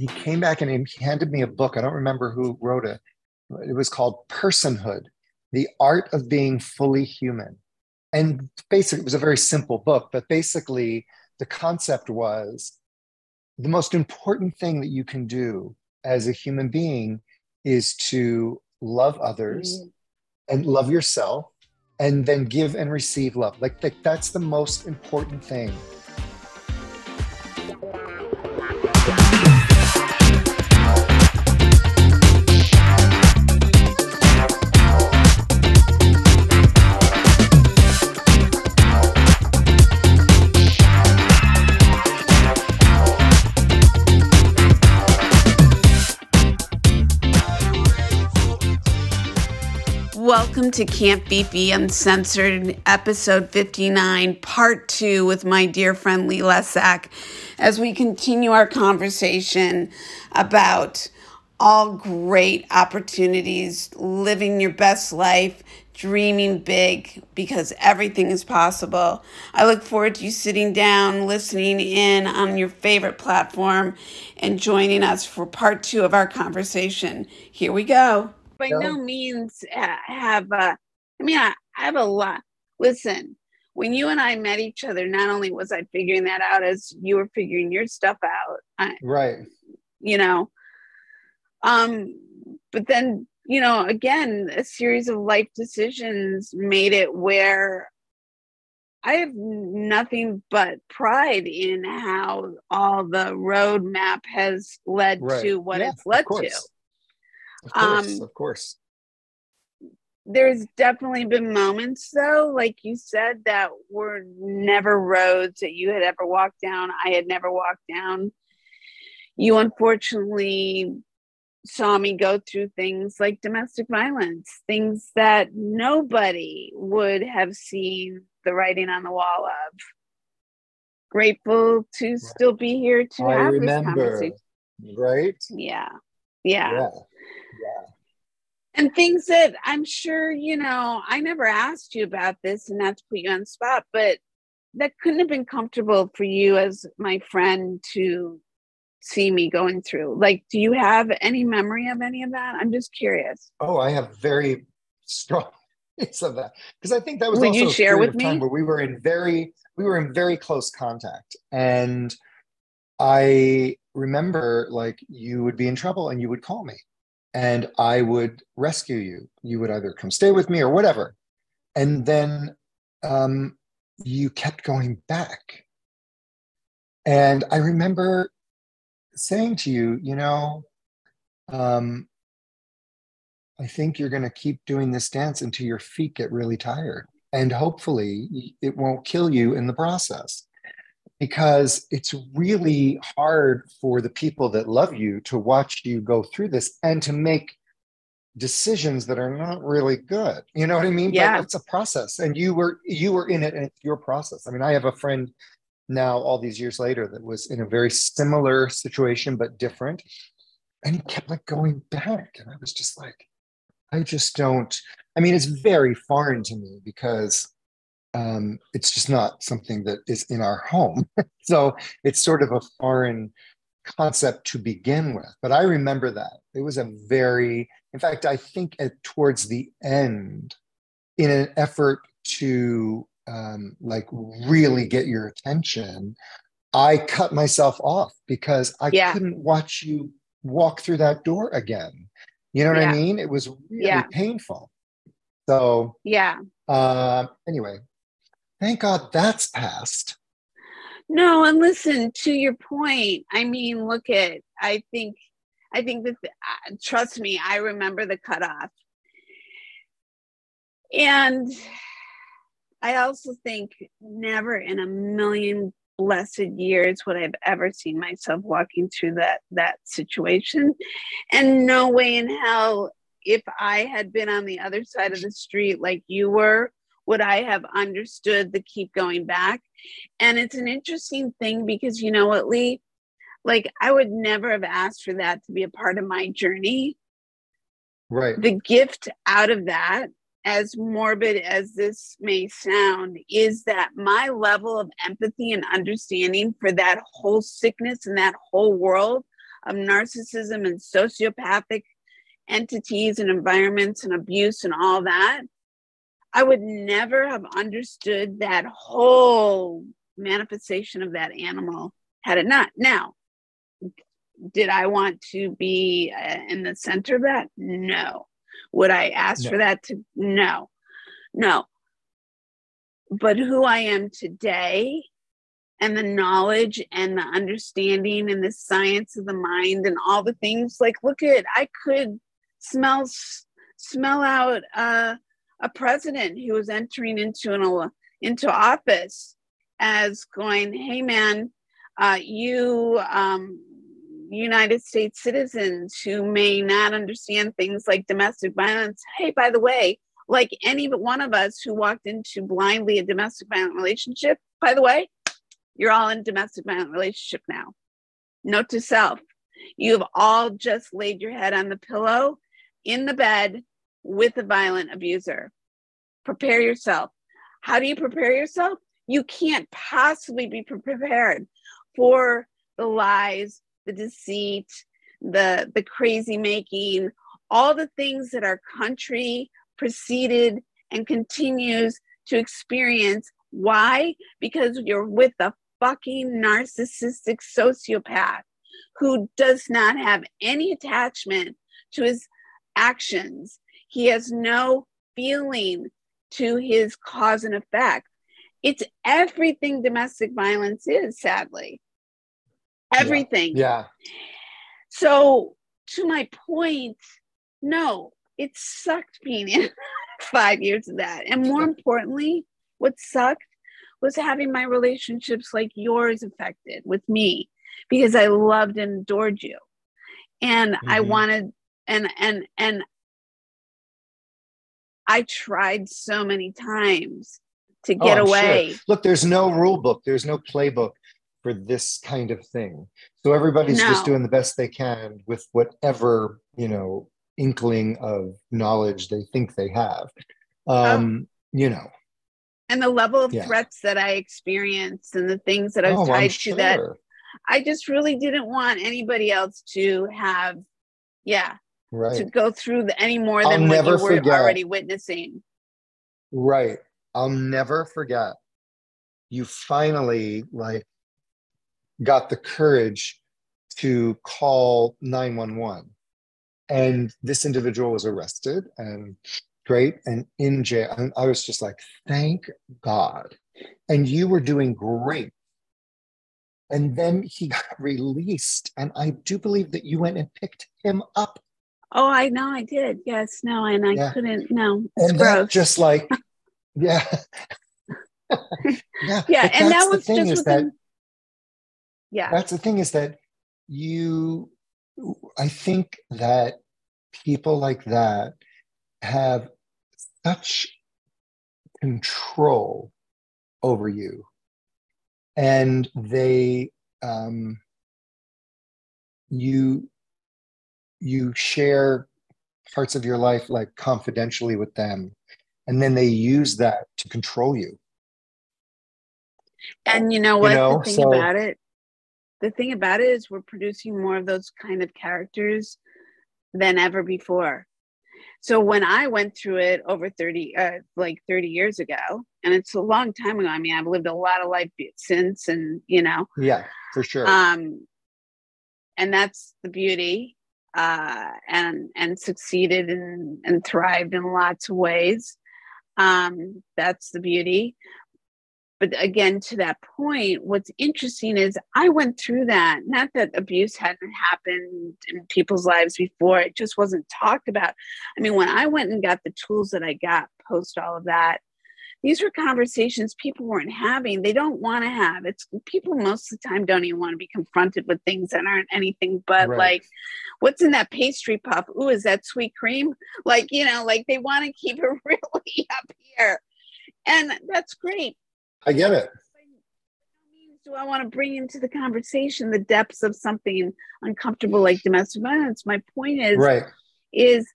he came back and he handed me a book. I don't remember who wrote it. It was called Personhood: The Art of Being Fully Human. And basically, it was a very simple book, but basically, the concept was the most important thing that you can do as a human being is to love others mm. and love yourself and then give and receive love. Like, like that's the most important thing. Welcome to Can't Uncensored, episode 59, part two, with my dear friend Lee Lesak, as we continue our conversation about all great opportunities, living your best life, dreaming big, because everything is possible. I look forward to you sitting down, listening in on your favorite platform, and joining us for part two of our conversation. Here we go by no means have uh, I mean I, I have a lot. Listen, when you and I met each other, not only was I figuring that out as you were figuring your stuff out, I, right? You know, um, but then you know, again, a series of life decisions made it where I have nothing but pride in how all the roadmap has led right. to what yeah, it's led to. Of course, um, of course. There's definitely been moments, though, like you said, that were never roads that you had ever walked down. I had never walked down. You unfortunately saw me go through things like domestic violence, things that nobody would have seen the writing on the wall of. Grateful to still be here to I have remember, this conversation. Right? Yeah. yeah. Yeah. And things that I'm sure, you know, I never asked you about this and not to put you on spot, but that couldn't have been comfortable for you as my friend to see me going through. Like, do you have any memory of any of that? I'm just curious. Oh, I have very strong of that because I think that was Would also you share with me? where we were in very we were in very close contact, and I remember like you would be in trouble and you would call me and I would rescue you. You would either come stay with me or whatever. And then um, you kept going back. And I remember saying to you, you know, um, I think you're going to keep doing this dance until your feet get really tired. And hopefully it won't kill you in the process because it's really hard for the people that love you to watch you go through this and to make decisions that are not really good. You know what i mean? Yeah. but it's a process and you were you were in it and it's your process. I mean i have a friend now all these years later that was in a very similar situation but different and he kept like going back and i was just like i just don't i mean it's very foreign to me because um, it's just not something that is in our home. so it's sort of a foreign concept to begin with. But I remember that. It was a very, in fact, I think at, towards the end, in an effort to um, like really get your attention, I cut myself off because I yeah. couldn't watch you walk through that door again. You know what yeah. I mean? It was really yeah. painful. So yeah. Uh, anyway, Thank God that's passed. No, and listen to your point. I mean, look at, I think, I think that, uh, trust me, I remember the cutoff. And I also think never in a million blessed years would I've ever seen myself walking through that that situation. And no way in hell if I had been on the other side of the street like you were, would I have understood the keep going back? And it's an interesting thing because you know what, Lee? Like, I would never have asked for that to be a part of my journey. Right. The gift out of that, as morbid as this may sound, is that my level of empathy and understanding for that whole sickness and that whole world of narcissism and sociopathic entities and environments and abuse and all that, I would never have understood that whole manifestation of that animal had it not. Now, did I want to be uh, in the center of that? No. Would I ask no. for that to? No, no. But who I am today and the knowledge and the understanding and the science of the mind and all the things like look at i could smell smell out uh, a president who was entering into an into office as going hey man uh, you um, united states citizens who may not understand things like domestic violence hey by the way like any one of us who walked into blindly a domestic violent relationship by the way you're all in domestic violent relationship now. Note to self, you have all just laid your head on the pillow in the bed with a violent abuser. Prepare yourself. How do you prepare yourself? You can't possibly be prepared for the lies, the deceit, the the crazy making, all the things that our country preceded and continues to experience. Why? Because you're with a fucking narcissistic sociopath who does not have any attachment to his actions. He has no feeling to his cause and effect. It's everything domestic violence is, sadly. Everything. Yeah. yeah. So, to my point, no, it sucked being in five years of that. And more importantly, what sucked was having my relationships like yours affected with me because I loved and adored you. And mm-hmm. I wanted and and and I tried so many times to get oh, away. Sure. Look, there's no rule book, there's no playbook for this kind of thing. So everybody's no. just doing the best they can with whatever, you know, inkling of knowledge they think they have. Oh. Um, oh. you know and the level of yeah. threats that I experienced and the things that I was oh, tied sure. to that I just really didn't want anybody else to have, yeah, right. to go through the, any more than what you were forget. already witnessing. Right. I'll never forget. You finally like got the courage to call 911 and this individual was arrested and great and in jail. And I was just like, thank God. And you were doing great. And then he got released. And I do believe that you went and picked him up. Oh, I know I did. Yes. No, and I yeah. couldn't. No. and gross. just like, yeah. yeah. Yeah. And that was just is within, that, yeah. That's the thing is that you, I think that people like that have such control over you and they um, you you share parts of your life like confidentially with them and then they use that to control you and you know what you know, the thing so, about it the thing about it is we're producing more of those kind of characters than ever before so when I went through it over 30, uh, like 30 years ago, and it's a long time ago. I mean, I've lived a lot of life since, and you know, yeah, for sure. Um, and that's the beauty, uh, and and succeeded and and thrived in lots of ways. Um, that's the beauty. But again to that point what's interesting is i went through that. Not that abuse hadn't happened in people's lives before. It just wasn't talked about. I mean when i went and got the tools that i got post all of that these were conversations people weren't having they don't want to have it's people most of the time don't even want to be confronted with things that aren't anything but right. like what's in that pastry puff ooh is that sweet cream like you know like they want to keep it really up here and that's great I get it. Do I want to bring into the conversation the depths of something uncomfortable like domestic violence? My point is, right. is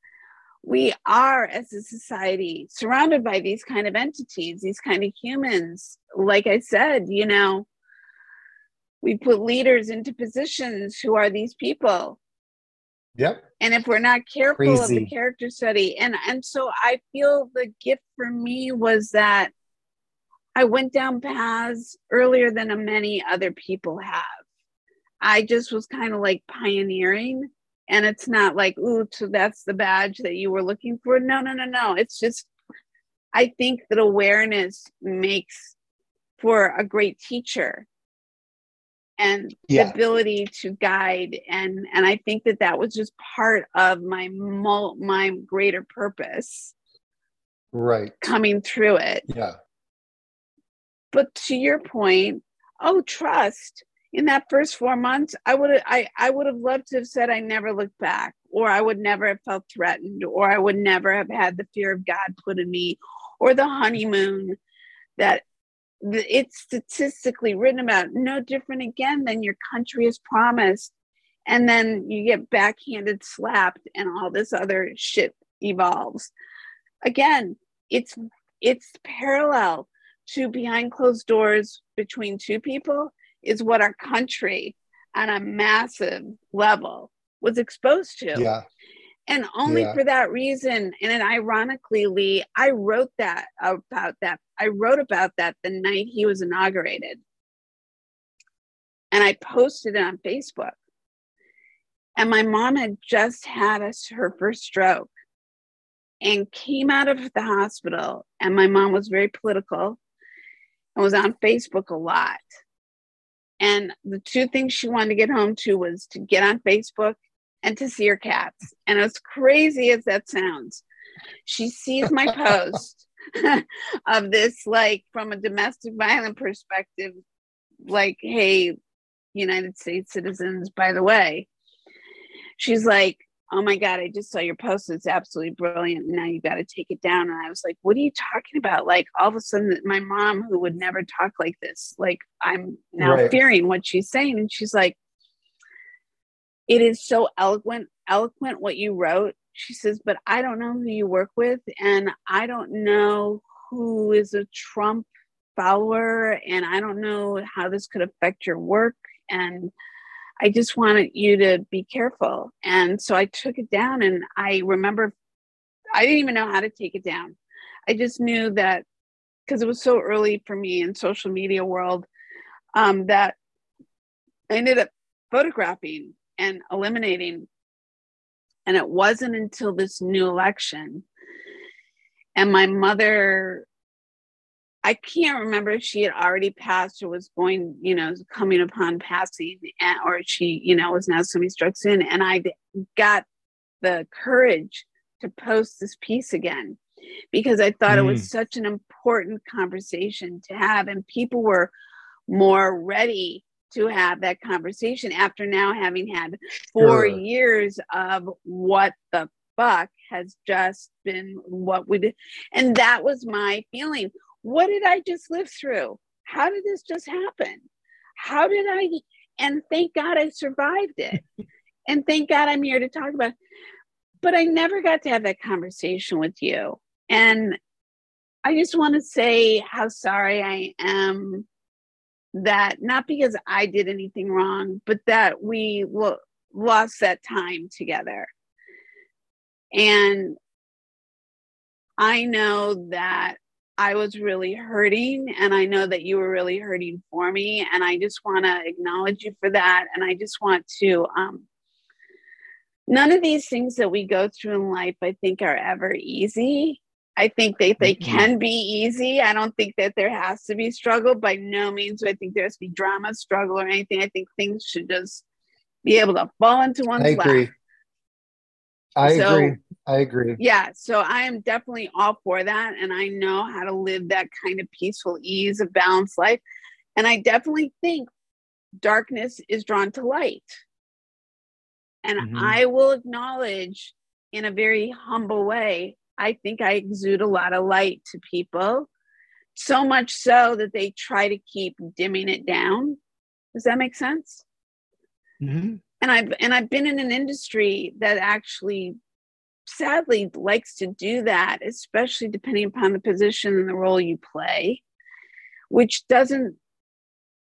we are as a society surrounded by these kind of entities, these kind of humans. Like I said, you know, we put leaders into positions who are these people Yep. and if we're not careful of the character study and and so i feel the gift for me was that i went down paths earlier than many other people have i just was kind of like pioneering and it's not like ooh so that's the badge that you were looking for no no no no it's just i think that awareness makes for a great teacher and Yeah. the ability to guide and and i think that that was just part of my mul- my greater purpose Right. coming through it Yeah. but to your point oh trust in that first four months i would i i would have loved to have said i never looked back or i would never have felt threatened or i would never have had the fear of god put in me or the honeymoon that it's statistically written about no different again than your country has promised. And then you get backhanded slapped and all this other shit evolves. Again it's it's parallel to behind closed doors between two people is what our country on a massive level was exposed to. Yeah. and only Yeah. for that reason and then ironically lee i wrote that about that i wrote about that the night he was inaugurated. And i posted it on facebook. And my mom had just had us her first stroke and came out of the hospital. And my mom was very political and was on facebook a lot and the two things she wanted to get home to was to get on facebook and to see her cats. And as crazy as that sounds, she sees my post of this, like from a domestic violence perspective, like, hey, United States citizens, by the way, she's like, oh my God, I just saw your post. It's absolutely brilliant. Now you got to take it down. And I was like, what are you talking about? Like, all of a sudden, my mom, who would never talk like this, like, I'm now Right. fearing what she's saying. And she's like, it is so eloquent eloquent what you wrote she says but i don't know who you work with and i don't know who is a trump follower and i don't know how this could affect your work and i just wanted you to be careful and so i took it down and i remember i didn't even know how to take it down i just knew that because it was so early for me in social media world um, that i ended up photographing and eliminating. And it wasn't until this new election. And my mother, I can't remember if she had already passed or was going, you know, coming upon passing, and, or she, you know, was now so many strokes in. And I got the courage to post this piece again because I thought it was mm. such an important conversation to have. And people were more ready to have that conversation after now having had four Sure. years of what the fuck has just been what we did. And that was my feeling. What did I just live through? How did this just happen? How did I? And thank God I survived it. and thank God I'm here to talk about it. But I never got to have that conversation with you. And I just want to say how sorry I am that not because I did anything wrong, but that we lo- lost that time together. And I know that I was really hurting, and I know that you were really hurting for me. And I just want to acknowledge you for that. And I just want to, um, none of these things that we go through in life, I think, are ever easy. I think they, they Mhm. can be easy. I don't think that there has to be struggle. By no means do I think there has to be drama, struggle, or anything. I think things should just be able to fall into one's I lap. I So- agree. I agree. Yeah, so I am definitely all for that. And I know how to live that kind of peaceful ease of balanced life. And I definitely think darkness is drawn to light. And Mhm. I will acknowledge in a very humble way, I think I exude a lot of light to people, so much so that they try to keep dimming it down. Does that make sense? Mhm. And I've and I've been in an industry that actually sadly likes to do that, especially depending upon the position and the role you play, which doesn't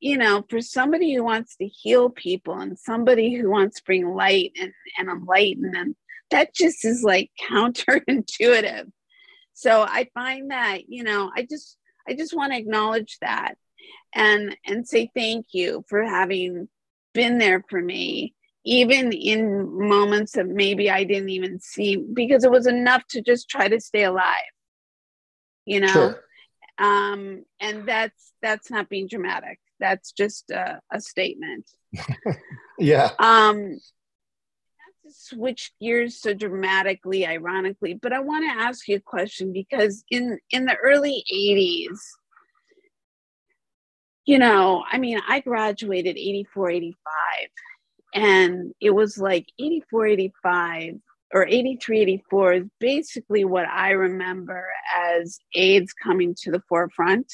you know, for somebody who wants to heal people and somebody who wants to bring light and, and enlighten them, that just is like counterintuitive. So I find that, you know, I just I just want to acknowledge that and and say thank you for having been there for me even in moments that maybe I didn't even see because it was enough to just try to stay alive. You know? Sure. Um and that's that's not being dramatic. That's just a, a statement. yeah. Um switch gears so dramatically ironically but i want to ask you a question because in in the early 80s you know i mean i graduated 84 85 and it was like 84 85 or 83 84 is basically what i remember as aids coming to the forefront.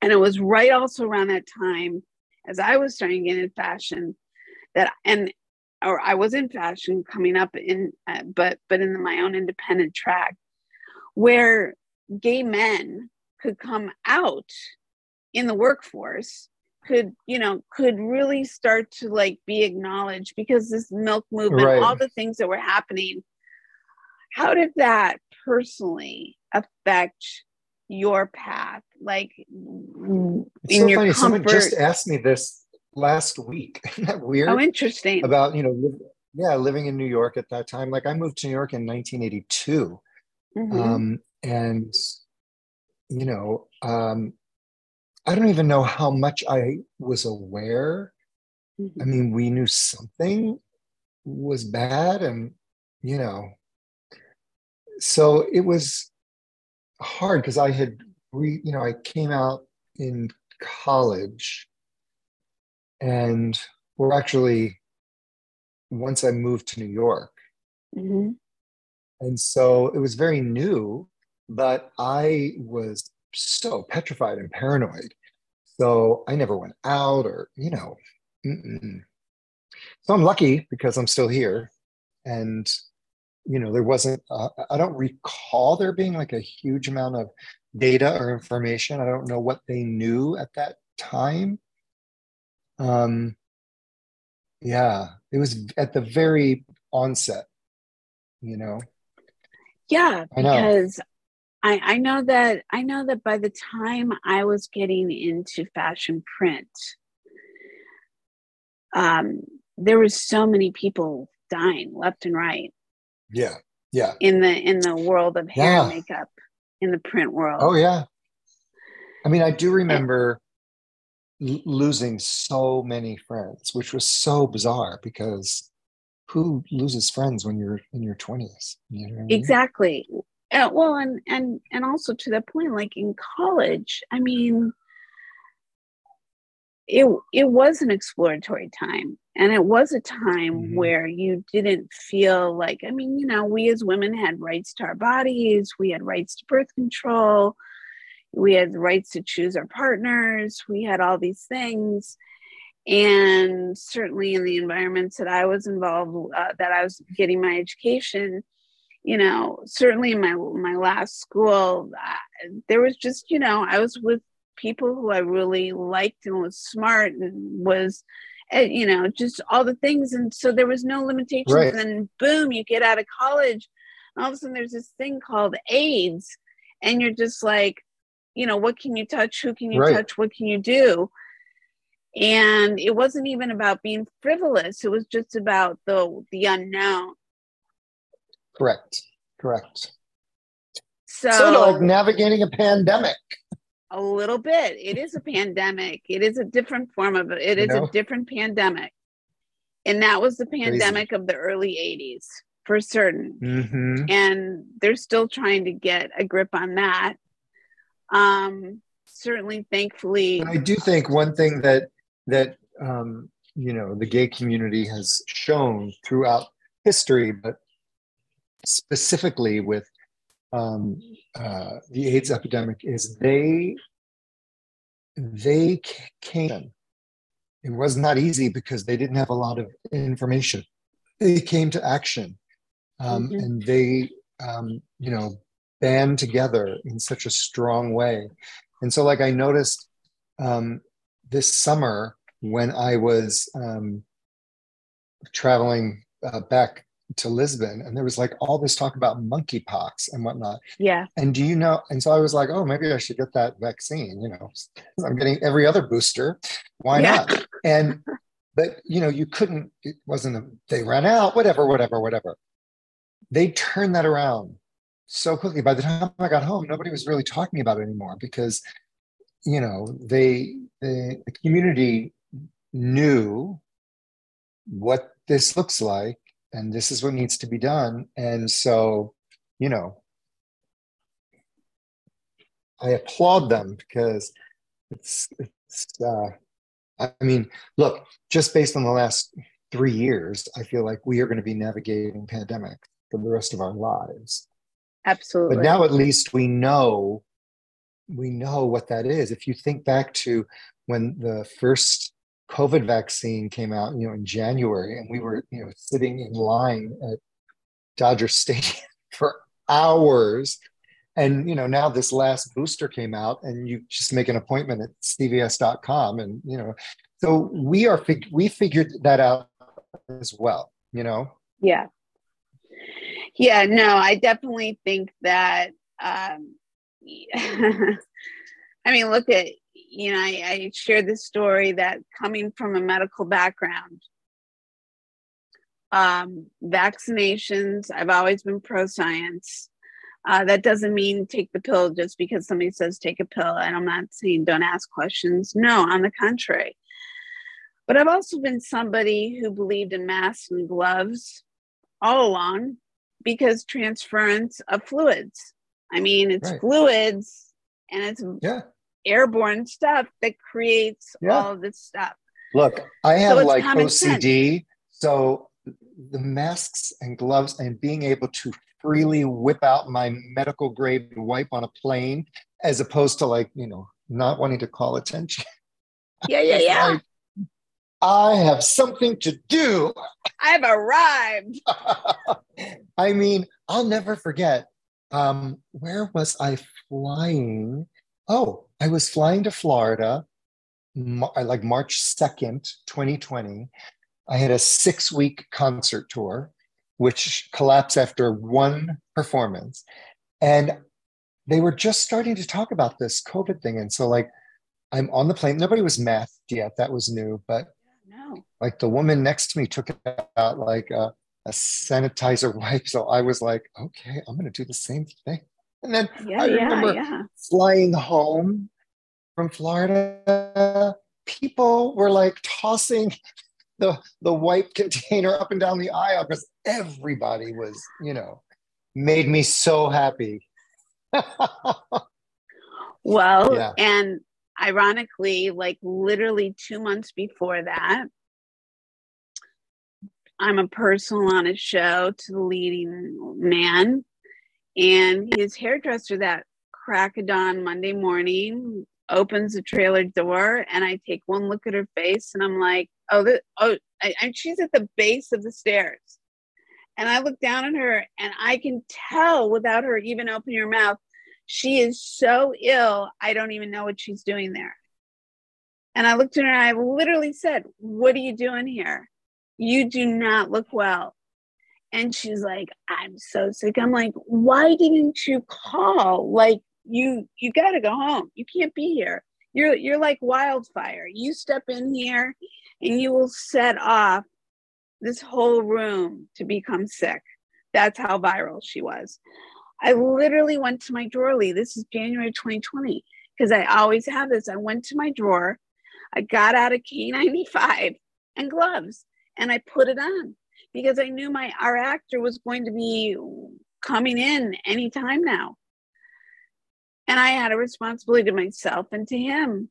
And it was right also around that time as i was starting to get in fashion that and or I was in fashion coming up in, uh, but but in my own independent track, where gay men could come out in the workforce, could you know, could really start to like be acknowledged because this milk movement, right. all the things that were happening. How did that personally affect your path? Like it's in so your funny. Comfort? Someone just asked me this last week. Isn't that weird? Oh, interesting. About, you know, yeah, living in New York at that time. Like I moved to New York in 1982. Mm-hmm. Um, and, you know, um, I don't even know how much I was aware. Mm-hmm. I mean, we knew something was bad and, you know, so it was hard because I had, re, you know, I came out in college and we're actually once I moved to New York. Mm-hmm. And so it was very new, but I was so petrified and paranoid. So I never went out or, you know, mm-mm. so I'm lucky because I'm still here. And, you know, there wasn't, uh, I don't recall there being like a huge amount of data or information. I don't know what they knew at that time. Um, yeah, it was at the very onset, you know. Yeah, because I, know. I, know that I know that by the time I was getting into fashion print, um, there was so many people dying left and right. Yeah, yeah. In the in the world of hair yeah. and makeup, in the print world. Oh yeah. I mean, I do remember losing so many friends, which was so bizarre because who loses friends when you're in your 20s? You know I mean? Exactly. Uh, well, and and and also to that point, like in college, I mean, it it was an exploratory time, and it was a time mm-hmm. where you didn't feel like. I mean, you know, we as women had rights to our bodies, we had rights to birth control, we had rights to choose our partners we had all these things and certainly in the environments that i was involved uh, that i was getting my education you know certainly in my my last school uh, there was just you know i was with people who i really liked and was smart and was uh, you know just all the things. And so there was no limitations. Right. and boom you get out of college and all of a sudden there's this thing called aids. And you're just like you know what can you touch? Who can you right. touch? What can you do? And it wasn't even about being frivolous. It was just about the the unknown correct. Correct. So sort of like navigating a pandemic. A little bit. It is a pandemic. It is a different form of it It you is know? a different pandemic. And that was the pandemic Crazy. of the early 80s for certain. Mm-hmm. and they're still trying to get a grip on that. Um, certainly, thankfully, I do think one thing that that um, you know the gay community has shown throughout history, but specifically with um, uh, the AIDS epidemic, is they they came. It was not easy because they didn't have a lot of information. They came to action, um, mm-hmm. and they, um, you know, band together in such a strong way. And so, like, I noticed um, this summer when I was um, traveling uh, back to Lisbon, and there was like all this talk about monkeypox and whatnot. Yeah. And do you know? And so I was like, oh, maybe I should get that vaccine. You know, I'm getting every other booster. Why yeah. not? And but you know, you couldn't. It wasn't. A, they ran out. Whatever. Whatever. Whatever. They turned that around so quickly. By the time I got home, nobody was really talking about it anymore because you know they, they the community knew what this looks like and this is what needs to be done. And so you know i applaud them because it's it's uh i mean look just based on the last three years i feel like we are going to be navigating pandemic for the rest of our lives. Absolutely. but now at least we know we know what that is. If you think back to when the first COVID vaccine came out, you know, in January, and we were, you know, sitting in line at Dodger Stadium for hours. And you know, now this last booster came out, and you just make an appointment at CVS.com, and you know, so we are fig- we figured that out as well. You know. Yeah. Yeah. No, I definitely think that. Um, I mean, look at you know, I, I shared this story that coming from a medical background, um, vaccinations, I've always been pro science. Uh, that doesn't mean take the pill just because somebody says take a pill. And I'm not saying don't ask questions. No, on the contrary. But I've also been somebody who believed in masks and gloves all along because transference of fluids. I mean, it's right. fluids and it's yeah airborne stuff that creates yeah. all this stuff. Look, I have so like OCD. Sense. So the masks and gloves and being able to freely whip out my medical grade wipe on a plane as opposed to like, you know, not wanting to call attention. Yeah, yeah, yeah. Like, I have something to do. I've arrived. I mean, I'll never forget. Um, where was I flying? Oh, I was flying to Florida, like March 2nd, 2020. I had a six week concert tour, which collapsed after one performance. And they were just starting to talk about this COVID thing. And so, like, I'm on the plane. Nobody was masked yet. That was new. But no. like, the woman next to me took out like a, a sanitizer wipe. So I was like, okay, I'm going to do the same thing. And then yeah, I remember yeah, yeah. flying home from Florida. People were like tossing the the white container up and down the aisle because everybody was, you know, made me so happy. well, and ironically, like literally two months before that, I'm a personal on a show to the leading man and his hairdresser that crack of dawn Monday morning opens the trailer door and I take one look at her face and I'm like, oh, the, oh, and she's at the base of the stairs. And I look down at her and I can tell without her even opening her mouth, she is so ill. I don't even know what she's doing there. And I looked at her and I literally said, What are you doing here? You do not look well. And she's like, I'm so sick. I'm like, why didn't you call? Like, you you got to go home. You can't be here. You're you're like wildfire. You step in here and you will set off this whole room to become sick. That's how viral she was. I literally went to my drawer, Lee. This is January 2020 because I always have this. I went to my drawer, I got out a K95 and gloves and I put it on because I knew my our actor was going to be coming in anytime now. And I had a responsibility to myself and to him.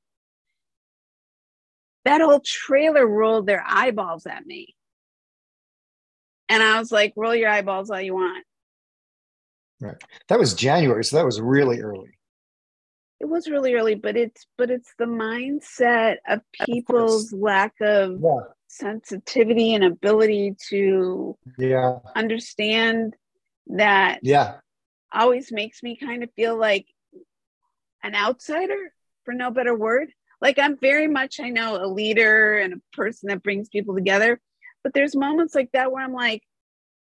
That whole trailer rolled their eyeballs at me. And I was like, roll your eyeballs all you want. Right. That was January, so that was really early. It was really early, but it's but it's the mindset of people's of lack of yeah sensitivity and ability to yeah understand that yeah always makes me kind of feel like an outsider for no better word like I'm very much, I know, a leader and a person that brings people together. But there's moments like that where I'm like,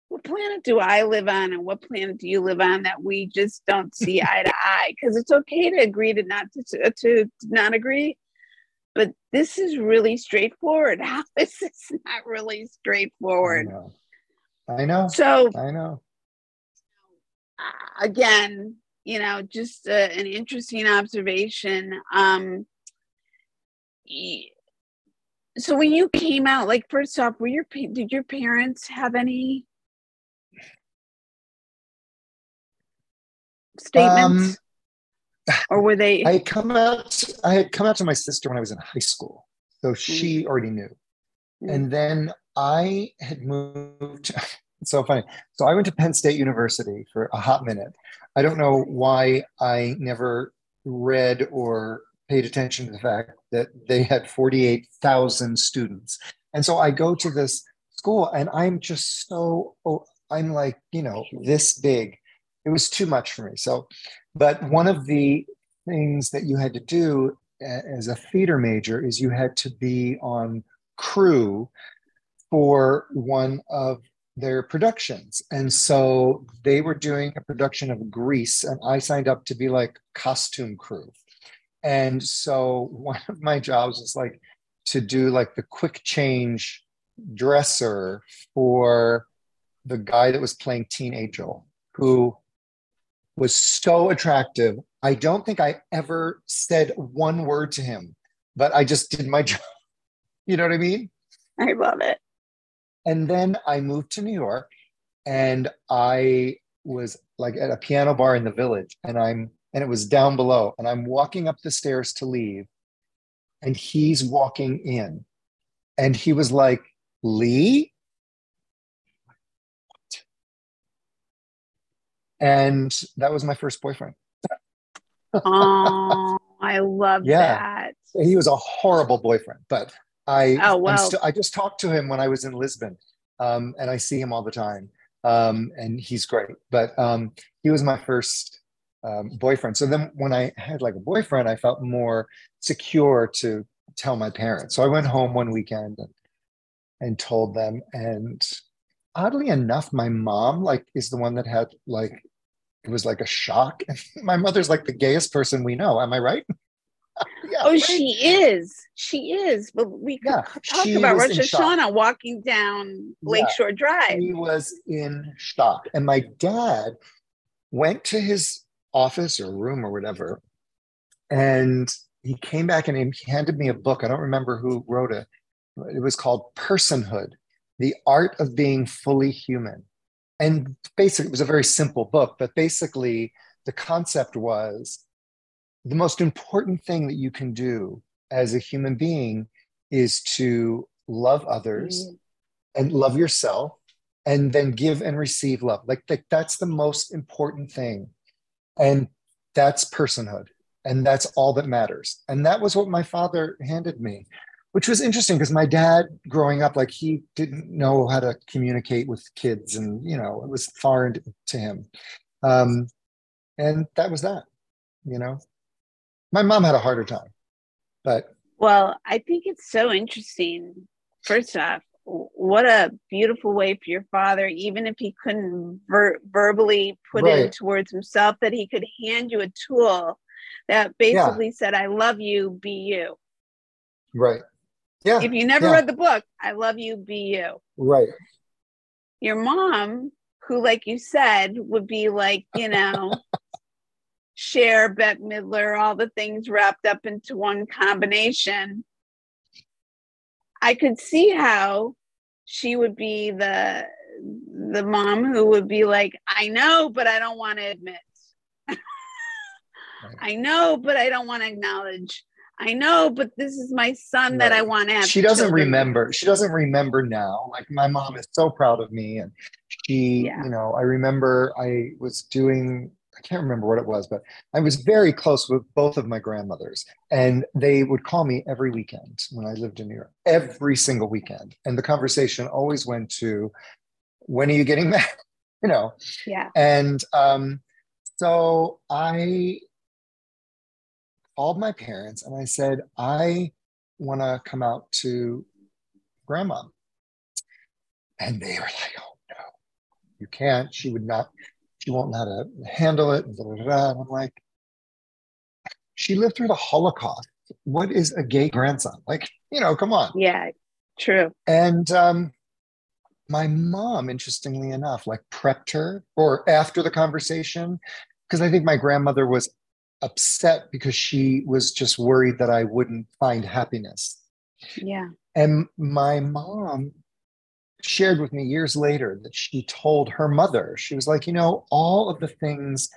what planet do I live on and what planet do you live on that we just don't see eye to eye? Because it's okay to agree to not to, to, to not agree, but this is really straightforward. How is this not really straightforward? I know. I know. So I know. Again, you know, just uh, an interesting observation. Um, so when you came out, like first off, were your did your parents have any statements? Um, or were they I had come out I had come out to my sister when I was in high school. So mm. she already knew. Mm. And then I had moved it's so funny. So I went to Penn State University for a hot minute. I don't know why I never read or paid attention to the fact that they had 48,000 students. And so I go to this school and I'm just so, oh, I'm like, you know, this big. It was too much for me. So, but one of the things that you had to do as a theater major is you had to be on crew for one of their productions. And so they were doing a production of Grease, and I signed up to be like costume crew. And so one of my jobs was like to do like the quick change dresser for the guy that was playing Teen Angel, who was so attractive. I don't think I ever said one word to him, but I just did my job. You know what I mean? I love it. And then I moved to New York and I was like at a piano bar in the village and I'm and it was down below and I'm walking up the stairs to leave and he's walking in and he was like Lee and that was my first boyfriend. oh, I love yeah. that. He was a horrible boyfriend, but I oh well. St- I just talked to him when I was in Lisbon, um, and I see him all the time, um, and he's great. But um, he was my first um, boyfriend. So then, when I had like a boyfriend, I felt more secure to tell my parents. So I went home one weekend and and told them. And oddly enough, my mom like is the one that had like it was like a shock. my mother's like the gayest person we know. Am I right? yeah, oh, right. she is. She is. But we yeah, talk about Rosh Hashanah walking down Lakeshore yeah, Drive. He was in shock. And my dad went to his office or room or whatever. And he came back and he handed me a book. I don't remember who wrote it. It was called Personhood The Art of Being Fully Human. And basically, it was a very simple book, but basically, the concept was the most important thing that you can do as a human being is to love others mm. and love yourself and then give and receive love. Like, like that's the most important thing. And that's personhood. And that's all that matters. And that was what my father handed me which was interesting because my dad growing up like he didn't know how to communicate with kids and you know it was foreign to him um, and that was that you know my mom had a harder time, but. Well, I think it's so interesting. First off, what a beautiful way for your father, even if he couldn't ver- verbally put right. it towards himself, that he could hand you a tool that basically yeah. said, I love you, be you. Right. Yeah. If you never yeah. read the book, I love you, be you. Right. Your mom, who, like you said, would be like, you know, Cher, Bette Midler, all the things wrapped up into one combination. I could see how she would be the the mom who would be like, I know, but I don't want to admit. right. I know, but I don't want to acknowledge. I know, but this is my son right. that I want to have. She doesn't children. remember. She doesn't remember now. Like my mom is so proud of me, and she, yeah. you know, I remember I was doing I can't remember what it was, but I was very close with both of my grandmothers, and they would call me every weekend when I lived in New York, every single weekend. And the conversation always went to, "When are you getting married?" you know. Yeah. And um, so I called my parents and I said, I want to come out to grandma. And they were like, oh no, you can't. She would not, she won't know how to handle it. And, and I'm like, she lived through the Holocaust. What is a gay grandson? Like, you know, come on. Yeah, true. And um, my mom, interestingly enough, like prepped her or after the conversation, because I think my grandmother was upset because she was just worried that I wouldn't find happiness. Yeah. And my mom shared with me years later that she told her mother, she was like, you know, all of the things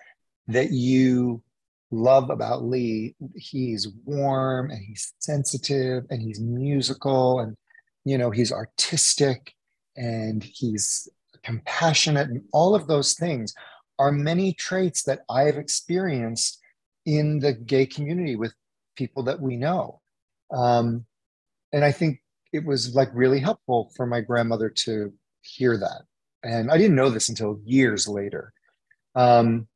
that you love about Lee, he's warm and he's sensitive and he's musical and, you know, he's artistic and he's compassionate and all of those things are many traits that I've experienced in the gay community with people that we know. Um, and I think it was like really helpful for my grandmother to hear that. And I didn't know this until years later. Um,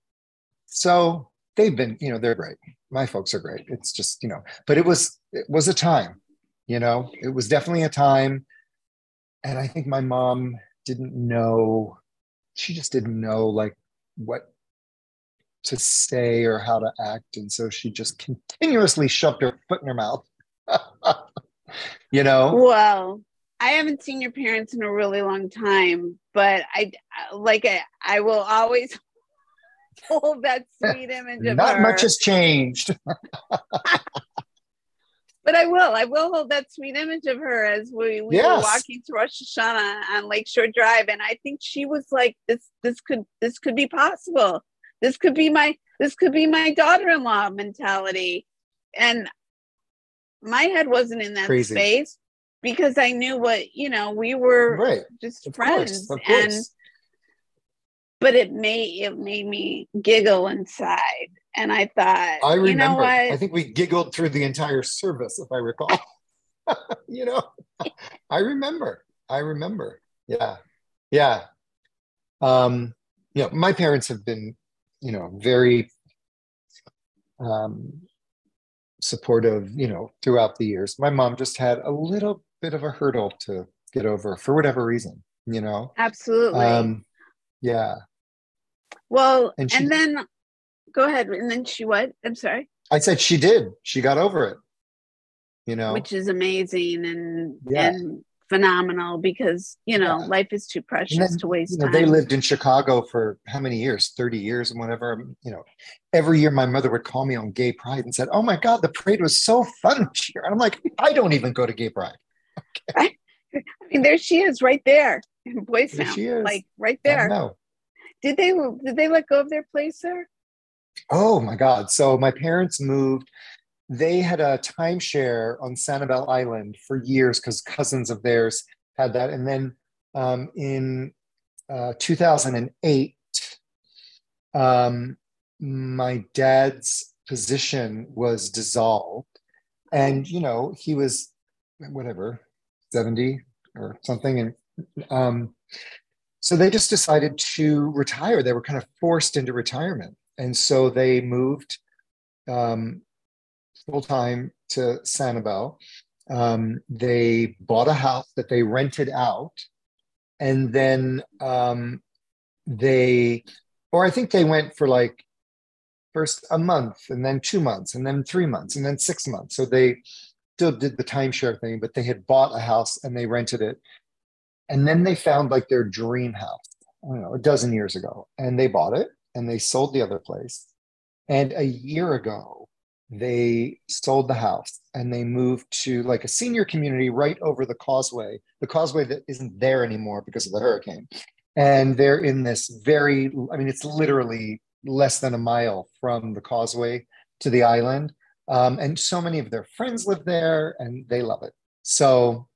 so they've been, you know, they're great. My folks are great. It's just, you know, but it was, it was a time, you know, it was definitely a time. And I think my mom didn't know, she just didn't know like what to say or how to act. And so she just continuously shoved her foot in her mouth. you know? Well, I haven't seen your parents in a really long time, but I like I, I will always hold that sweet image of Not her. much has changed. but I will. I will hold that sweet image of her as we, we Yes. were walking through Rosh Hashanah on Lakeshore Drive, and I think she was like, "This, this could, this could be possible. This could be my, this could be my daughter-in-law mentality." And my head wasn't in that Crazy. space because I knew what you know. We were right. just Of friends, course. And course. but it made it made me giggle inside, and I thought, I remember. you know what? I think we giggled through the entire service, if I recall. you know, I remember. I remember. Yeah. Yeah. Um, you know, my parents have been, you know, very um supportive, you know, throughout the years. My mom just had a little bit of a hurdle to get over for whatever reason, you know. Absolutely. Um, yeah. well, and and, then go ahead. And then she what? I'm sorry. I said she did. She got over it. You know. Which is amazing and Yeah. and phenomenal because you know Yeah. life is too precious then, to waste you know, time. they lived in Chicago for how many years? 30 years and whatever. Um, you know, every year my mother would call me on gay pride and said, Oh my God, the parade was so fun this year. And I'm like, I don't even go to gay pride. I mean, there she is, right there in Boys There Town, she is. like right there. know. Did they did they let go of their place there? Oh my God. So my parents moved. They had a timeshare on Sanibel Island for years because cousins of theirs had that. And then um, in uh, 2008, um, my dad's position was dissolved. And, you know, he was whatever, 70 or something. And um, so they just decided to retire. They were kind of forced into retirement. And so they moved um, full time to Sanibel. Um, they bought a house that they rented out. And then um, they, or I think they went for like first a month and then two months and then three months and then six months. So they still did the timeshare thing, but they had bought a house and they rented it. And then they found like their dream house, I don't know, a dozen years ago. And they bought it and they sold the other place. And a year ago, they sold the house and they moved to like a senior community right over the causeway, the causeway that isn't there anymore because of the hurricane. And they're in this very, I mean, it's literally less than a mile from the causeway to the island. Um, and so many of their friends live there and they love it. So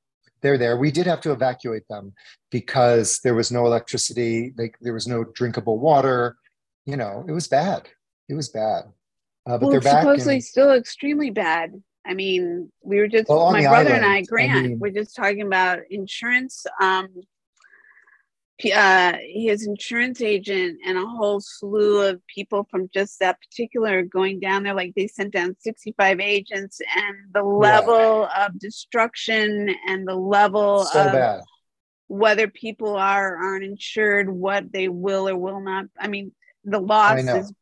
they're there. We did have to evacuate them because there was no electricity, they, there was no drinkable water. You know, it was bad. It was bad. Uh, but well, they're back. supposedly in- still extremely bad. I mean, we were just Well, my brother and island, I, I Grant, mean- we're just talking about insurance. Um, uh, his insurance agent and a whole slew of people from just that particular going down there. Like they sent down 65 agents, and the level yeah. of destruction and the level so of bad. whether people are aren't insured, what they will or will not. I mean, the loss is.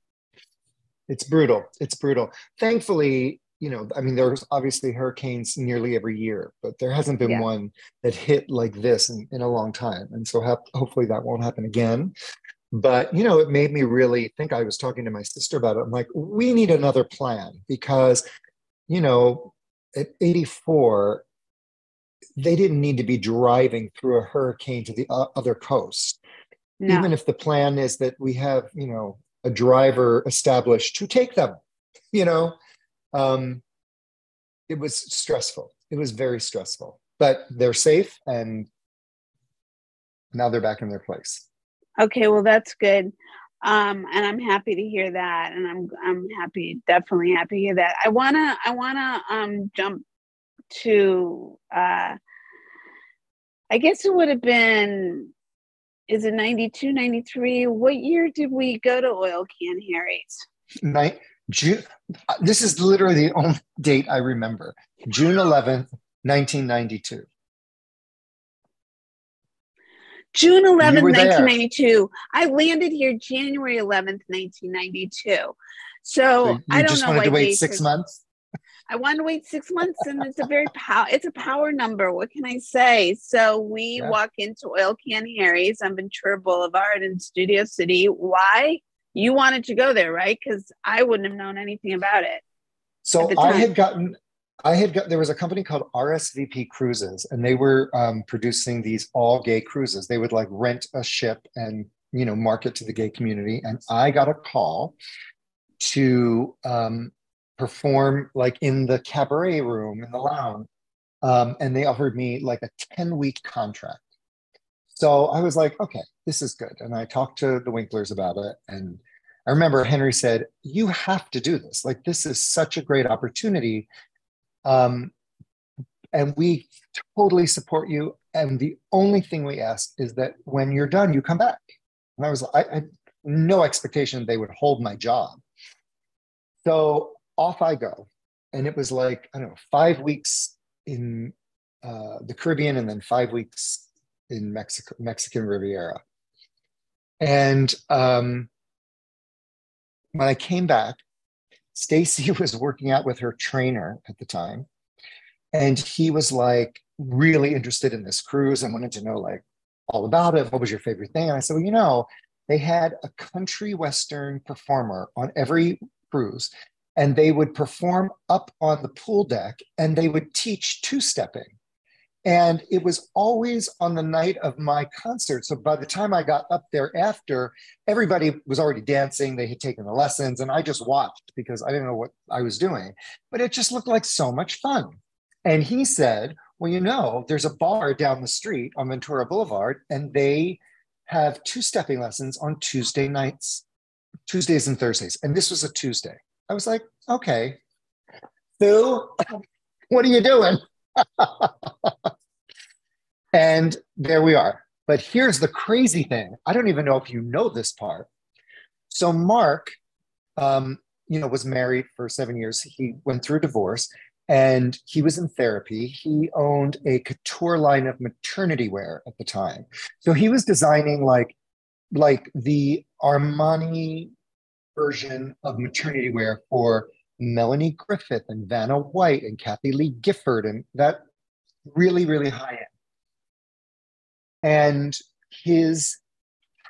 It's brutal. It's brutal. Thankfully, you know, I mean, there's obviously hurricanes nearly every year, but there hasn't been yeah. one that hit like this in, in a long time. And so ha- hopefully that won't happen again. But, you know, it made me really think. I was talking to my sister about it. I'm like, we need another plan because, you know, at 84, they didn't need to be driving through a hurricane to the other coast. No. Even if the plan is that we have, you know, a driver established to take them, you know, um, it was stressful. It was very stressful, but they're safe and now they're back in their place. Okay, well that's good. Um, and I'm happy to hear that, and I'm I'm happy, definitely happy to hear that. I wanna I wanna um jump to uh, I guess it would have been is it 92 93 what year did we go to oil can harry's Night June. Uh, this is literally the only date I remember. June 11th, 1992. June 11th, 1992. I landed here January 11th, 1992. So, so I don't just know. wanted to wait six months. I want to wait six months, and it's a very power. It's a power number. What can I say? So we yeah. walk into Oil Can Harry's on Ventura Boulevard in Studio City. Why? you wanted to go there, right? Because I wouldn't have known anything about it. So I had gotten, I had got, there was a company called RSVP Cruises, and they were um, producing these all gay cruises. They would like rent a ship and, you know, market to the gay community. And I got a call to um, perform like in the cabaret room in the lounge. Um, and they offered me like a 10 week contract. So I was like, okay, this is good. And I talked to the Winklers about it. And I remember Henry said, you have to do this. Like, this is such a great opportunity. Um, and we totally support you. And the only thing we ask is that when you're done, you come back. And I was, I, I had no expectation they would hold my job. So off I go. And it was like, I don't know, five weeks in uh, the Caribbean and then five weeks in Mexico, Mexican Riviera. And um, when I came back, Stacy was working out with her trainer at the time. And he was like really interested in this cruise and wanted to know like all about it. What was your favorite thing? And I said, well, you know, they had a country western performer on every cruise and they would perform up on the pool deck and they would teach two stepping and it was always on the night of my concert. So by the time I got up there after, everybody was already dancing. They had taken the lessons, and I just watched because I didn't know what I was doing. But it just looked like so much fun. And he said, Well, you know, there's a bar down the street on Ventura Boulevard, and they have two stepping lessons on Tuesday nights, Tuesdays and Thursdays. And this was a Tuesday. I was like, Okay, Sue, what are you doing? and there we are. But here's the crazy thing. I don't even know if you know this part. So Mark, um, you know, was married for seven years. He went through divorce and he was in therapy. He owned a couture line of maternity wear at the time. So he was designing like like the Armani version of maternity wear for Melanie Griffith and Vanna White and Kathie Lee Gifford and that really, really high end. And his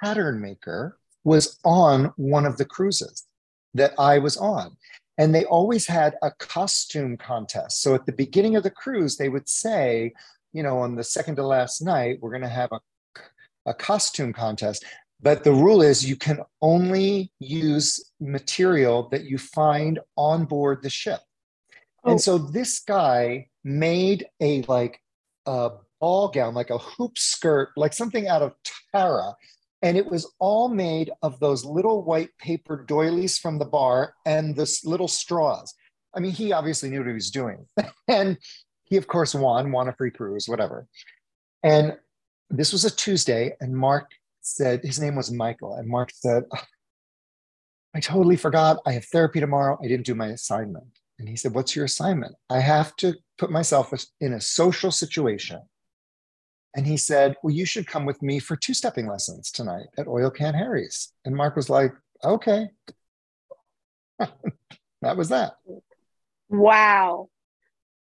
pattern maker was on one of the cruises that I was on. And they always had a costume contest. So at the beginning of the cruise, they would say, you know, on the second to last night, we're going to have a, a costume contest. But the rule is you can only use material that you find on board the ship. Oh. And so this guy made a like a ball gown, like a hoop skirt, like something out of Tara. And it was all made of those little white paper doilies from the bar and this little straws. I mean, he obviously knew what he was doing. and he, of course, won, won a free cruise, whatever. And this was a Tuesday, and Mark said his name was Michael, and Mark said, "Oh, "I totally forgot. I have therapy tomorrow. I didn't do my assignment." And he said, "What's your assignment?" I have to put myself in a social situation. And he said, Well, you should come with me for two stepping lessons tonight at Oil Can Harry's. And Mark was like, Okay. that was that. Wow.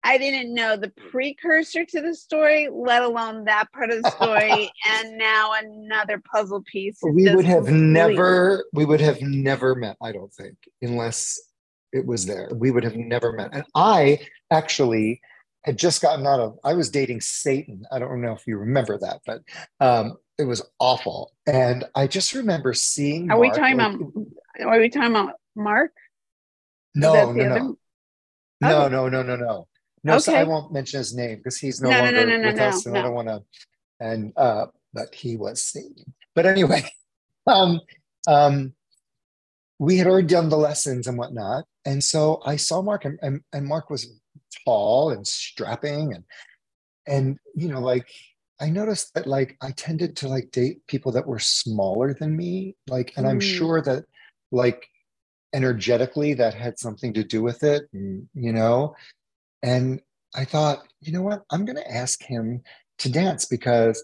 I didn't know the precursor to the story, let alone that part of the story, and now another puzzle piece. We would have never, we would have never met, I don't think, unless it was there. We would have never met. And I actually had just gotten out of, I was dating Satan. I don't know if you remember that, but um, it was awful. And I just remember seeing. Are Mark, we talking like, about, are we talking about Mark? No, no, no. no. Oh. no, no, no, no, no. okay. so I won't mention his name because he's no, no longer no, no, with us, and I don't want to. And uh, but he was Satan. But anyway, um, um, we had already done the lessons and whatnot, and so I saw Mark, and, and, and Mark was tall and strapping, and and you know, like I noticed that like I tended to like date people that were smaller than me, like, and mm. I'm sure that like energetically that had something to do with it, and, you know, and I thought, you know what, I'm going to ask him to dance because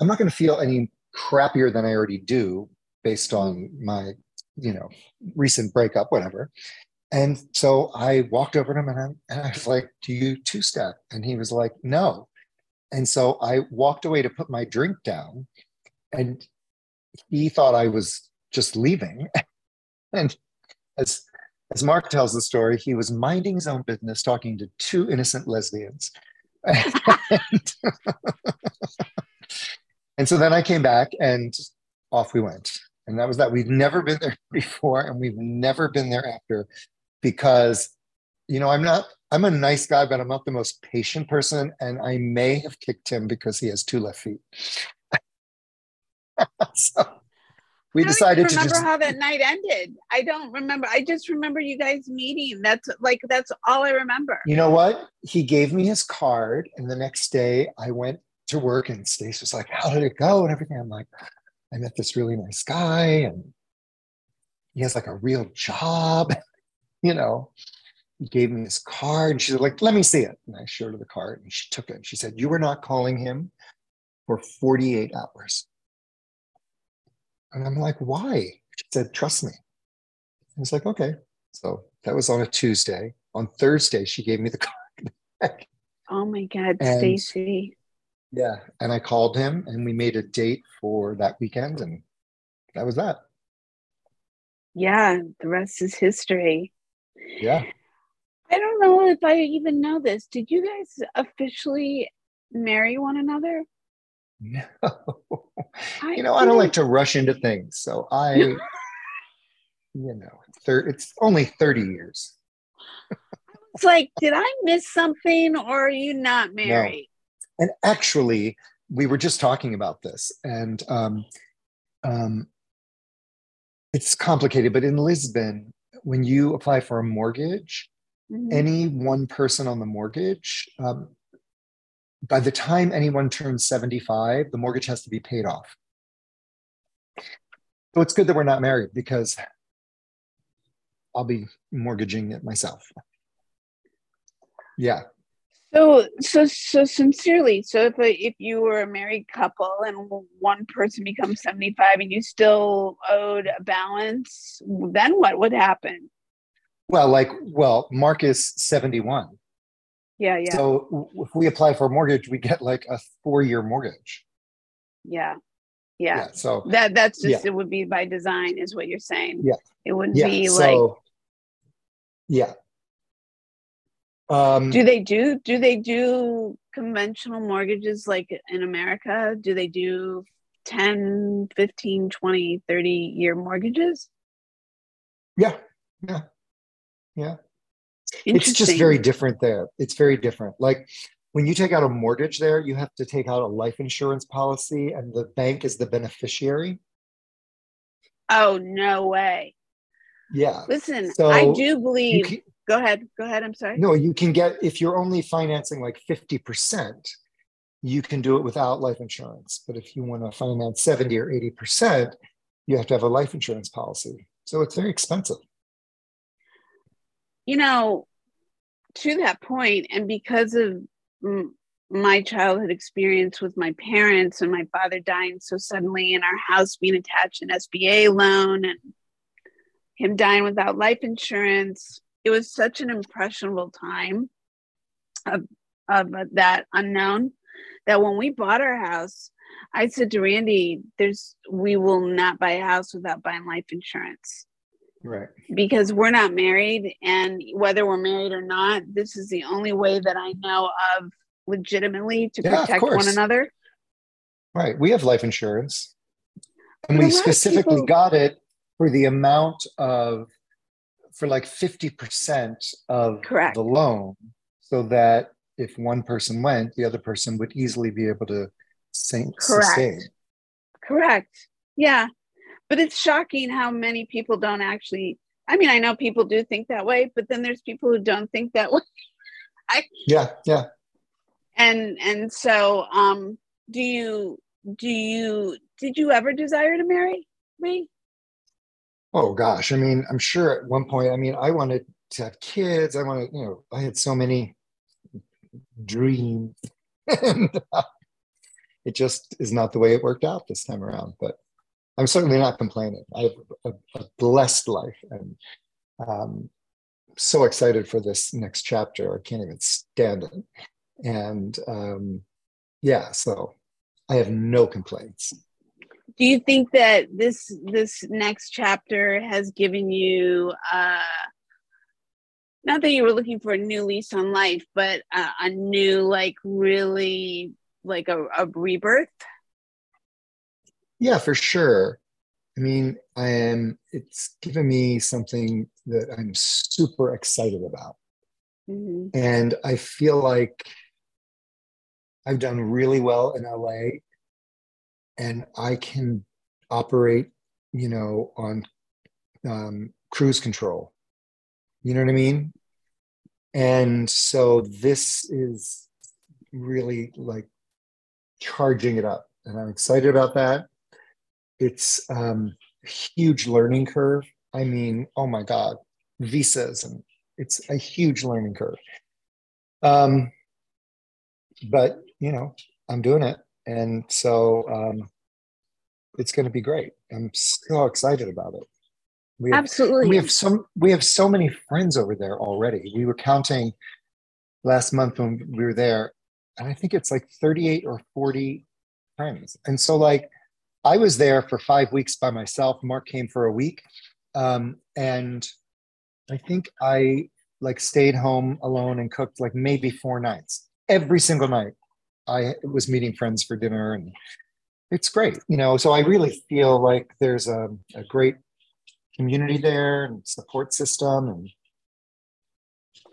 I'm not going to feel any crappier than I already do based on my you know, recent breakup, whatever. And so I walked over to him and I, and I was like, Do you two step? And he was like, No. And so I walked away to put my drink down and he thought I was just leaving. and as as Mark tells the story, he was minding his own business, talking to two innocent lesbians. and, and so then I came back and off we went. And that was that. We've never been there before and we've never been there after because you know i'm not i'm a nice guy but i'm not the most patient person and i may have kicked him because he has two left feet. So we decided to remember how that night ended i don't remember i just remember you guys meeting that's like that's all i remember you know what he gave me his card and the next day i went to work and stace was like how did it go and everything i'm like I met this really nice guy and he has like a real job, you know. He gave me his card and she's like, let me see it. And I showed her the card and she took it. And She said, You were not calling him for 48 hours. And I'm like, why? She said, trust me. I was like, okay. So that was on a Tuesday. On Thursday, she gave me the card back. Oh my God, Stacy. Yeah. And I called him and we made a date for that weekend and that was that. Yeah, the rest is history. Yeah. I don't know if I even know this. Did you guys officially marry one another? No. You know, I don't like to rush into things. So I, you know, thir- it's only 30 years. it's like, did I miss something or are you not married? And actually, we were just talking about this, and um, um, it's complicated. But in Lisbon, when you apply for a mortgage, mm-hmm. any one person on the mortgage, um, by the time anyone turns 75, the mortgage has to be paid off. So it's good that we're not married because I'll be mortgaging it myself. Yeah. So, so, so sincerely. So, if a, if you were a married couple and one person becomes seventy five and you still owed a balance, then what would happen? Well, like, well, Mark is seventy one. Yeah, yeah. So, if we apply for a mortgage, we get like a four year mortgage. Yeah. yeah, yeah. So that that's just yeah. it would be by design, is what you're saying. Yeah, it wouldn't yeah. be like. So, yeah, um, do they do do they do conventional mortgages like in America? Do they do 10, 15, 20, 30 year mortgages? Yeah. Yeah. Yeah. It's just very different there. It's very different. Like when you take out a mortgage there, you have to take out a life insurance policy and the bank is the beneficiary. Oh, no way. Yeah. Listen, so I do believe Go ahead. Go ahead. I'm sorry. No, you can get if you're only financing like 50%, you can do it without life insurance. But if you want to finance 70 or 80%, you have to have a life insurance policy. So it's very expensive. You know, to that point, and because of my childhood experience with my parents and my father dying so suddenly, and our house being attached an SBA loan, and him dying without life insurance, it was such an impressionable time of, of that unknown that when we bought our house, I said to Randy, "There's we will not buy a house without buying life insurance." Right. Because we're not married, and whether we're married or not, this is the only way that I know of legitimately to yeah, protect one another. Right. We have life insurance, and we specifically people... got it for the amount of for like 50% of Correct. the loan so that if one person went, the other person would easily be able to sing, Correct. sustain. Correct. Yeah. But it's shocking how many people don't actually. I mean, I know people do think that way, but then there's people who don't think that way. I, yeah, yeah. And and so, um, do you do you did you ever desire to marry me? Oh gosh, I mean, I'm sure at one point. I mean, I wanted to have kids. I wanted, you know, I had so many dreams, and uh, it just is not the way it worked out this time around. But I'm certainly not complaining. I have a, a blessed life and um, so excited for this next chapter. I can't even stand it. And um, yeah, so I have no complaints. Do you think that this this next chapter has given you uh, not that you were looking for a new lease on life, but a new like really like a, a rebirth? Yeah, for sure. I mean, I am, it's given me something that I'm super excited about. Mm-hmm. And I feel like I've done really well in LA and I can operate, you know, on um, cruise control. You know what I mean? And so this is really like charging it up. And I'm excited about that. It's um, huge learning curve. I mean, oh my God, visas and it's a huge learning curve. Um, but you know, I'm doing it, and so um, it's going to be great. I'm so excited about it. We have, Absolutely, we have some. We have so many friends over there already. We were counting last month when we were there and I think it's like 38 or 40 friends. And so like I was there for five weeks by myself. Mark came for a week. Um, and I think I like stayed home alone and cooked like maybe four nights. Every single night I was meeting friends for dinner and it's great, you know. So I really feel like there's a, a great community there and support system and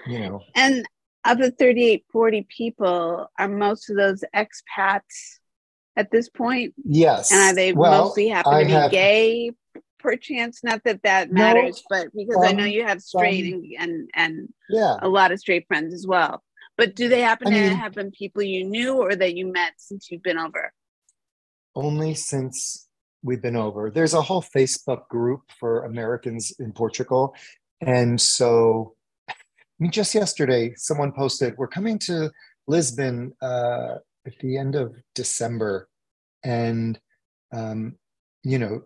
you know. And of the 38, 40 people, are most of those expats at this point? Yes. And are they well, mostly happen to be have... gay, perchance? Not that that matters, no, but because um, I know you have straight um, and, and, and yeah. a lot of straight friends as well. But do they happen I to mean, have been people you knew or that you met since you've been over? Only since we've been over. There's a whole Facebook group for Americans in Portugal. And so I mean, just yesterday, someone posted, "We're coming to Lisbon uh, at the end of December, and um, you know,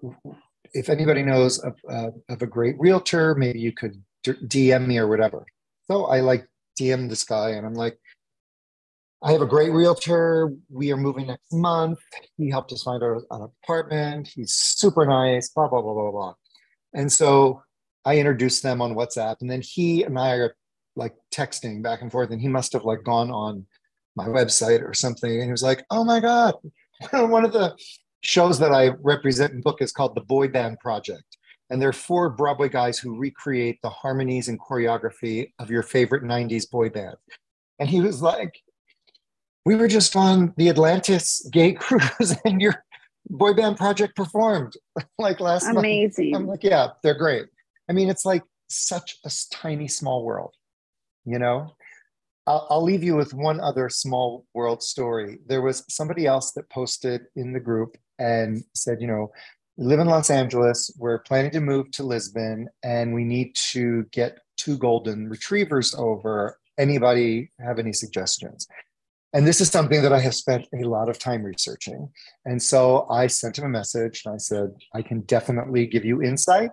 if anybody knows of, uh, of a great realtor, maybe you could DM me or whatever." So I like DM this guy, and I'm like, I have a great realtor. We are moving next month. He helped us find our, an apartment. He's super nice, blah, blah, blah, blah, blah. And so I introduced them on WhatsApp. And then he and I are like texting back and forth and he must have like gone on my website or something and he was like oh my god. One of the shows that i represent in book is called the boy band project and there are four broadway guys who recreate the harmonies and choreography of your favorite 90s boy band. And he was like we were just on the atlantis gay cruise and your boy band project performed. Like last amazing. Month. i'm like yeah they're great. I mean it's like such a tiny small world you know I'll, I'll leave you with one other small world story. There was somebody else that posted in the group and said, you know, we live in Los Angeles. We're planning to move to Lisbon, and we need to get two golden retrievers over. Anybody have any suggestions? And this is something that I have spent a lot of time researching. And so I sent him a message and I said, I can definitely give you insight.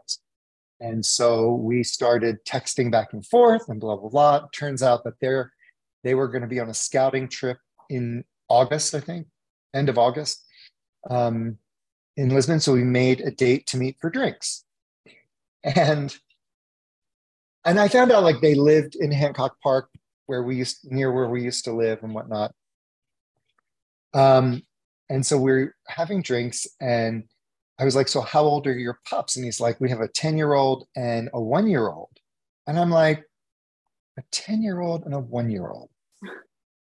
And so we started texting back and forth and blah, blah, blah. Turns out that they're, they were going to be on a scouting trip in August, I think, end of August um, in Lisbon. So we made a date to meet for drinks. And and I found out like they lived in Hancock Park where we used near where we used to live and whatnot. Um, and so we're having drinks, and I was like, "So how old are your pups?" And he's like, "We have a ten year old and a one year old." And I'm like, "A ten year old and a one year old."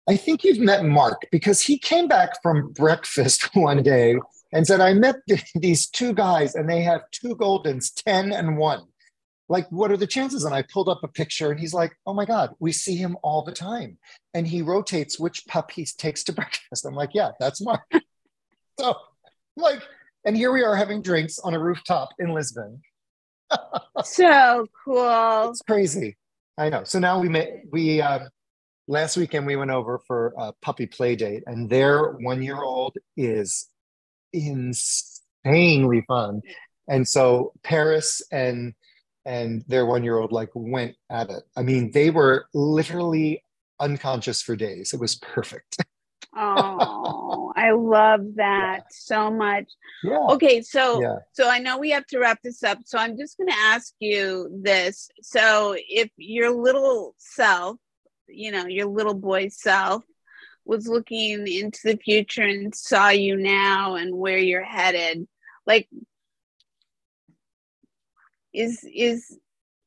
I think you've met Mark because he came back from breakfast one day and said, I met these two guys and they have two Goldens, 10 and 1 like what are the chances? And i pulled up a picture and he's like oh my god we see him all the time. And he rotates which pup he takes to breakfast. I'm like yeah that's mark. So like and here we are having drinks on a rooftop in lisbon. So cool. It's crazy. I know. So now we made we uh, last weekend we went over for a puppy play date and their one year old is insanely fun and so paris and and their one year old like went at it. I mean, they were literally unconscious for days. It was perfect. oh, I love that yeah. so much. Yeah. Okay, so yeah. so I know we have to wrap this up. So I'm just going to ask you this. So if your little self, you know, your little boy self was looking into the future and saw you now and where you're headed, like is is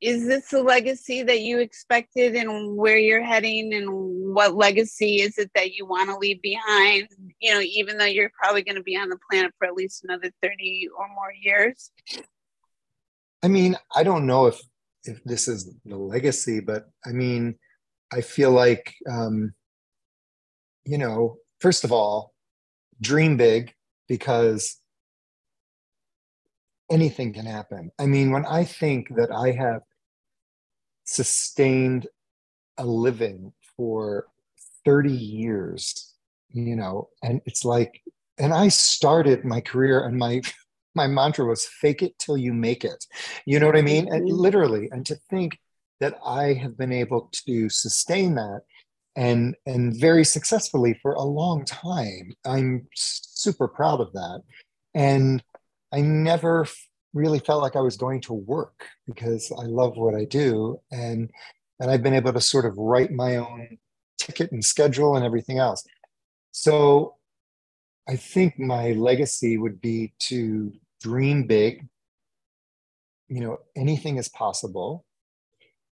is this the legacy that you expected and where you're heading and what legacy is it that you want to leave behind you know even though you're probably going to be on the planet for at least another 30 or more years? I mean i don't know if if this is the legacy but i mean i feel like um you know first of all dream big because anything can happen. I mean, when I think that I have sustained a living for 30 years, you know, and it's like, and I started my career and my my mantra was fake it till you make it. You know what I mean? And mm-hmm. literally, and to think that I have been able to sustain that and and very successfully for a long time. I'm super proud of that. And I never really felt like I was going to work because I love what I do. And, and I've been able to sort of write my own ticket and schedule and everything else. So I think my legacy would be to dream big. You know, anything is possible.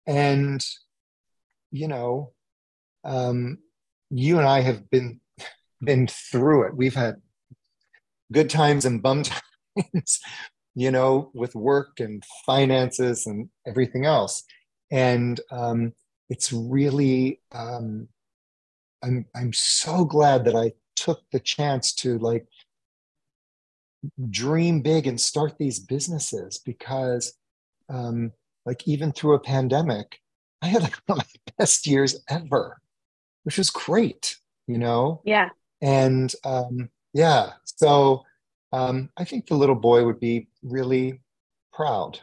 And, you know, um, you and I have been been through it. We've had good times and bum times, you know, with work and finances and everything else. And um, it's really, um, I'm, I'm so glad that I took the chance to like dream big and start these businesses because, um, like, even through a pandemic, I had like one of my best years ever, which was great, you know? Yeah. And um, yeah, so um, I think the little boy would be really proud,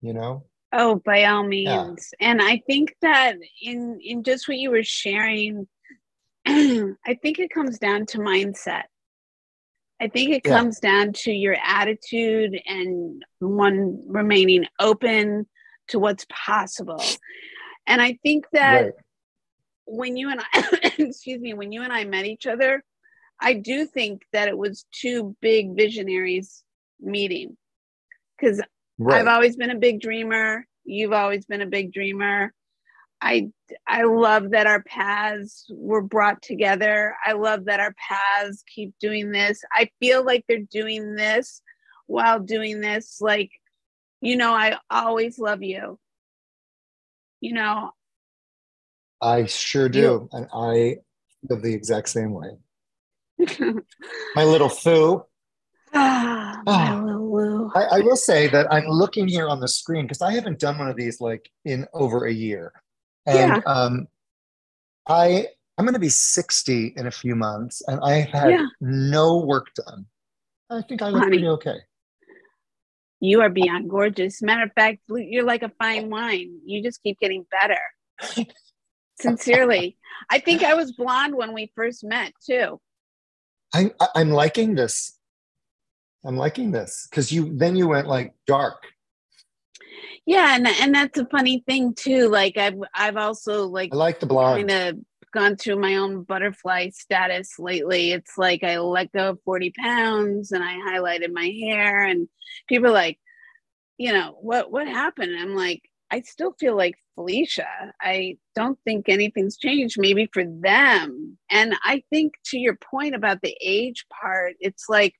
you know? Oh, by all means. Yeah. And I think that in in just what you were sharing, I think it comes down to mindset. I think it yeah. comes down to your attitude and one remaining open to what's possible. And I think that right. when you and I, excuse me, when you and I met each other, I do think that it was two big visionaries meeting because right. I've always been a big dreamer. You've always been a big dreamer. I I love that our paths were brought together. I love that our paths keep doing this. I feel like they're doing this while doing this. Like, you know, I always love you. You know, I sure do. And I feel the exact same way. my little foo. Ah, my oh. little woo. I, I will say that I'm looking here on the screen because I haven't done one of these like in over a year. And yeah. um, I I'm going to be 60 in a few months, and I've had yeah. no work done. I think I look Honey, pretty okay. You are beyond gorgeous. Matter of fact, you're like a fine wine. You just keep getting better. Sincerely, I think I was blonde when we first met too. I, I'm liking this. I'm liking this because you then you went like dark. Yeah, and and that's a funny thing too. Like I've I've also like I like the blonde. Kind of gone through my own butterfly status lately. It's like I let go of 40 pounds and I highlighted my hair and people are like, you know, what what happened? I'm like, I still feel like Felicia. I don't think anything's changed, maybe for them. And I think to your point about the age part, it's like,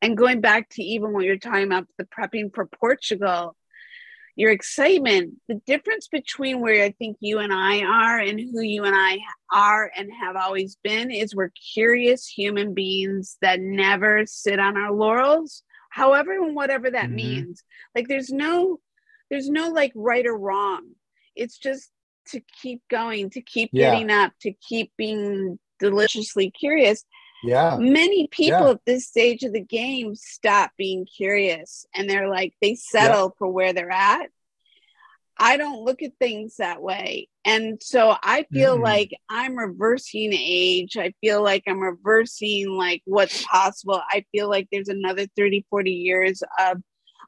and going back to even what you're talking about the prepping for Portugal, your excitement, the difference between where I think you and I are and who you and I are and have always been is we're curious human beings that never sit on our laurels, however and whatever that mm-hmm. means. Like there's no there's no like right or wrong. It's just to keep going, to keep yeah. getting up, to keep being deliciously curious yeah many people yeah. at this stage of the game stop being curious and they're like they settle yeah. for where they're at i don't look at things that way and so i feel mm. like i'm reversing age i feel like i'm reversing like what's possible i feel like there's another 30 40 years of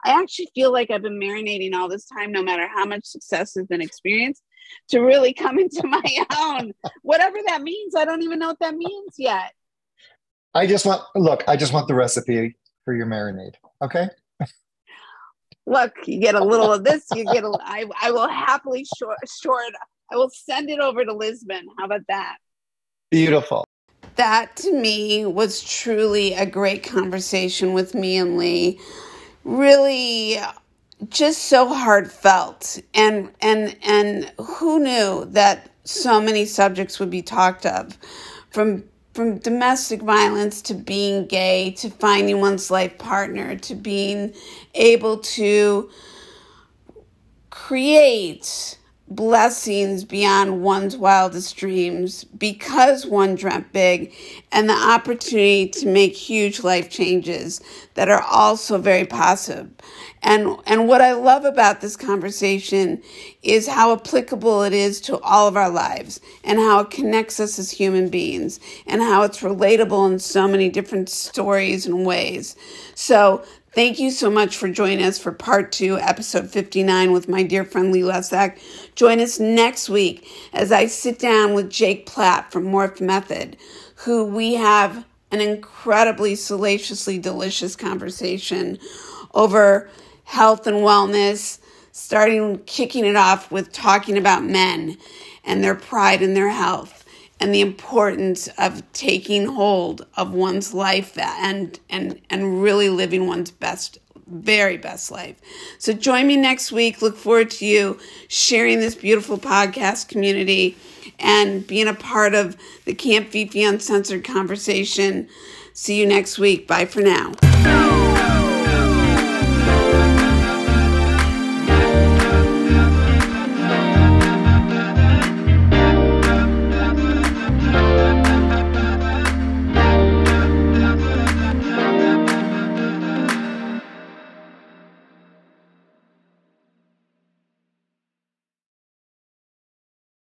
i actually feel like i've been marinating all this time no matter how much success has been experienced to really come into my own whatever that means i don't even know what that means yet I just want look. I just want the recipe for your marinade. Okay. Look, you get a little of this. You get a. I I will happily short short. I will send it over to Lisbon. How about that? Beautiful. That to me was truly a great conversation with me and Lee. Really just so heartfelt and and and who knew that so many subjects would be talked of from from domestic violence to being gay to finding one's life partner to being able to create blessings beyond one's wildest dreams because one dreamt big and the opportunity to make huge life changes that are also very positive. And, and what I love about this conversation is how applicable it is to all of our lives and how it connects us as human beings and how it's relatable in so many different stories and ways. So Thank you so much for joining us for part two, episode 59 with my dear friend Lee Lesak. Join us next week as I sit down with Jake Platt from Morph Method, who we have an incredibly salaciously delicious conversation over health and wellness, starting kicking it off with talking about men and their pride in their health and the importance of taking hold of one's life and and and really living one's best very best life. So join me next week. Look forward to you sharing this beautiful podcast community and being a part of the Camp Fifi Uncensored conversation. See you next week. Bye for now.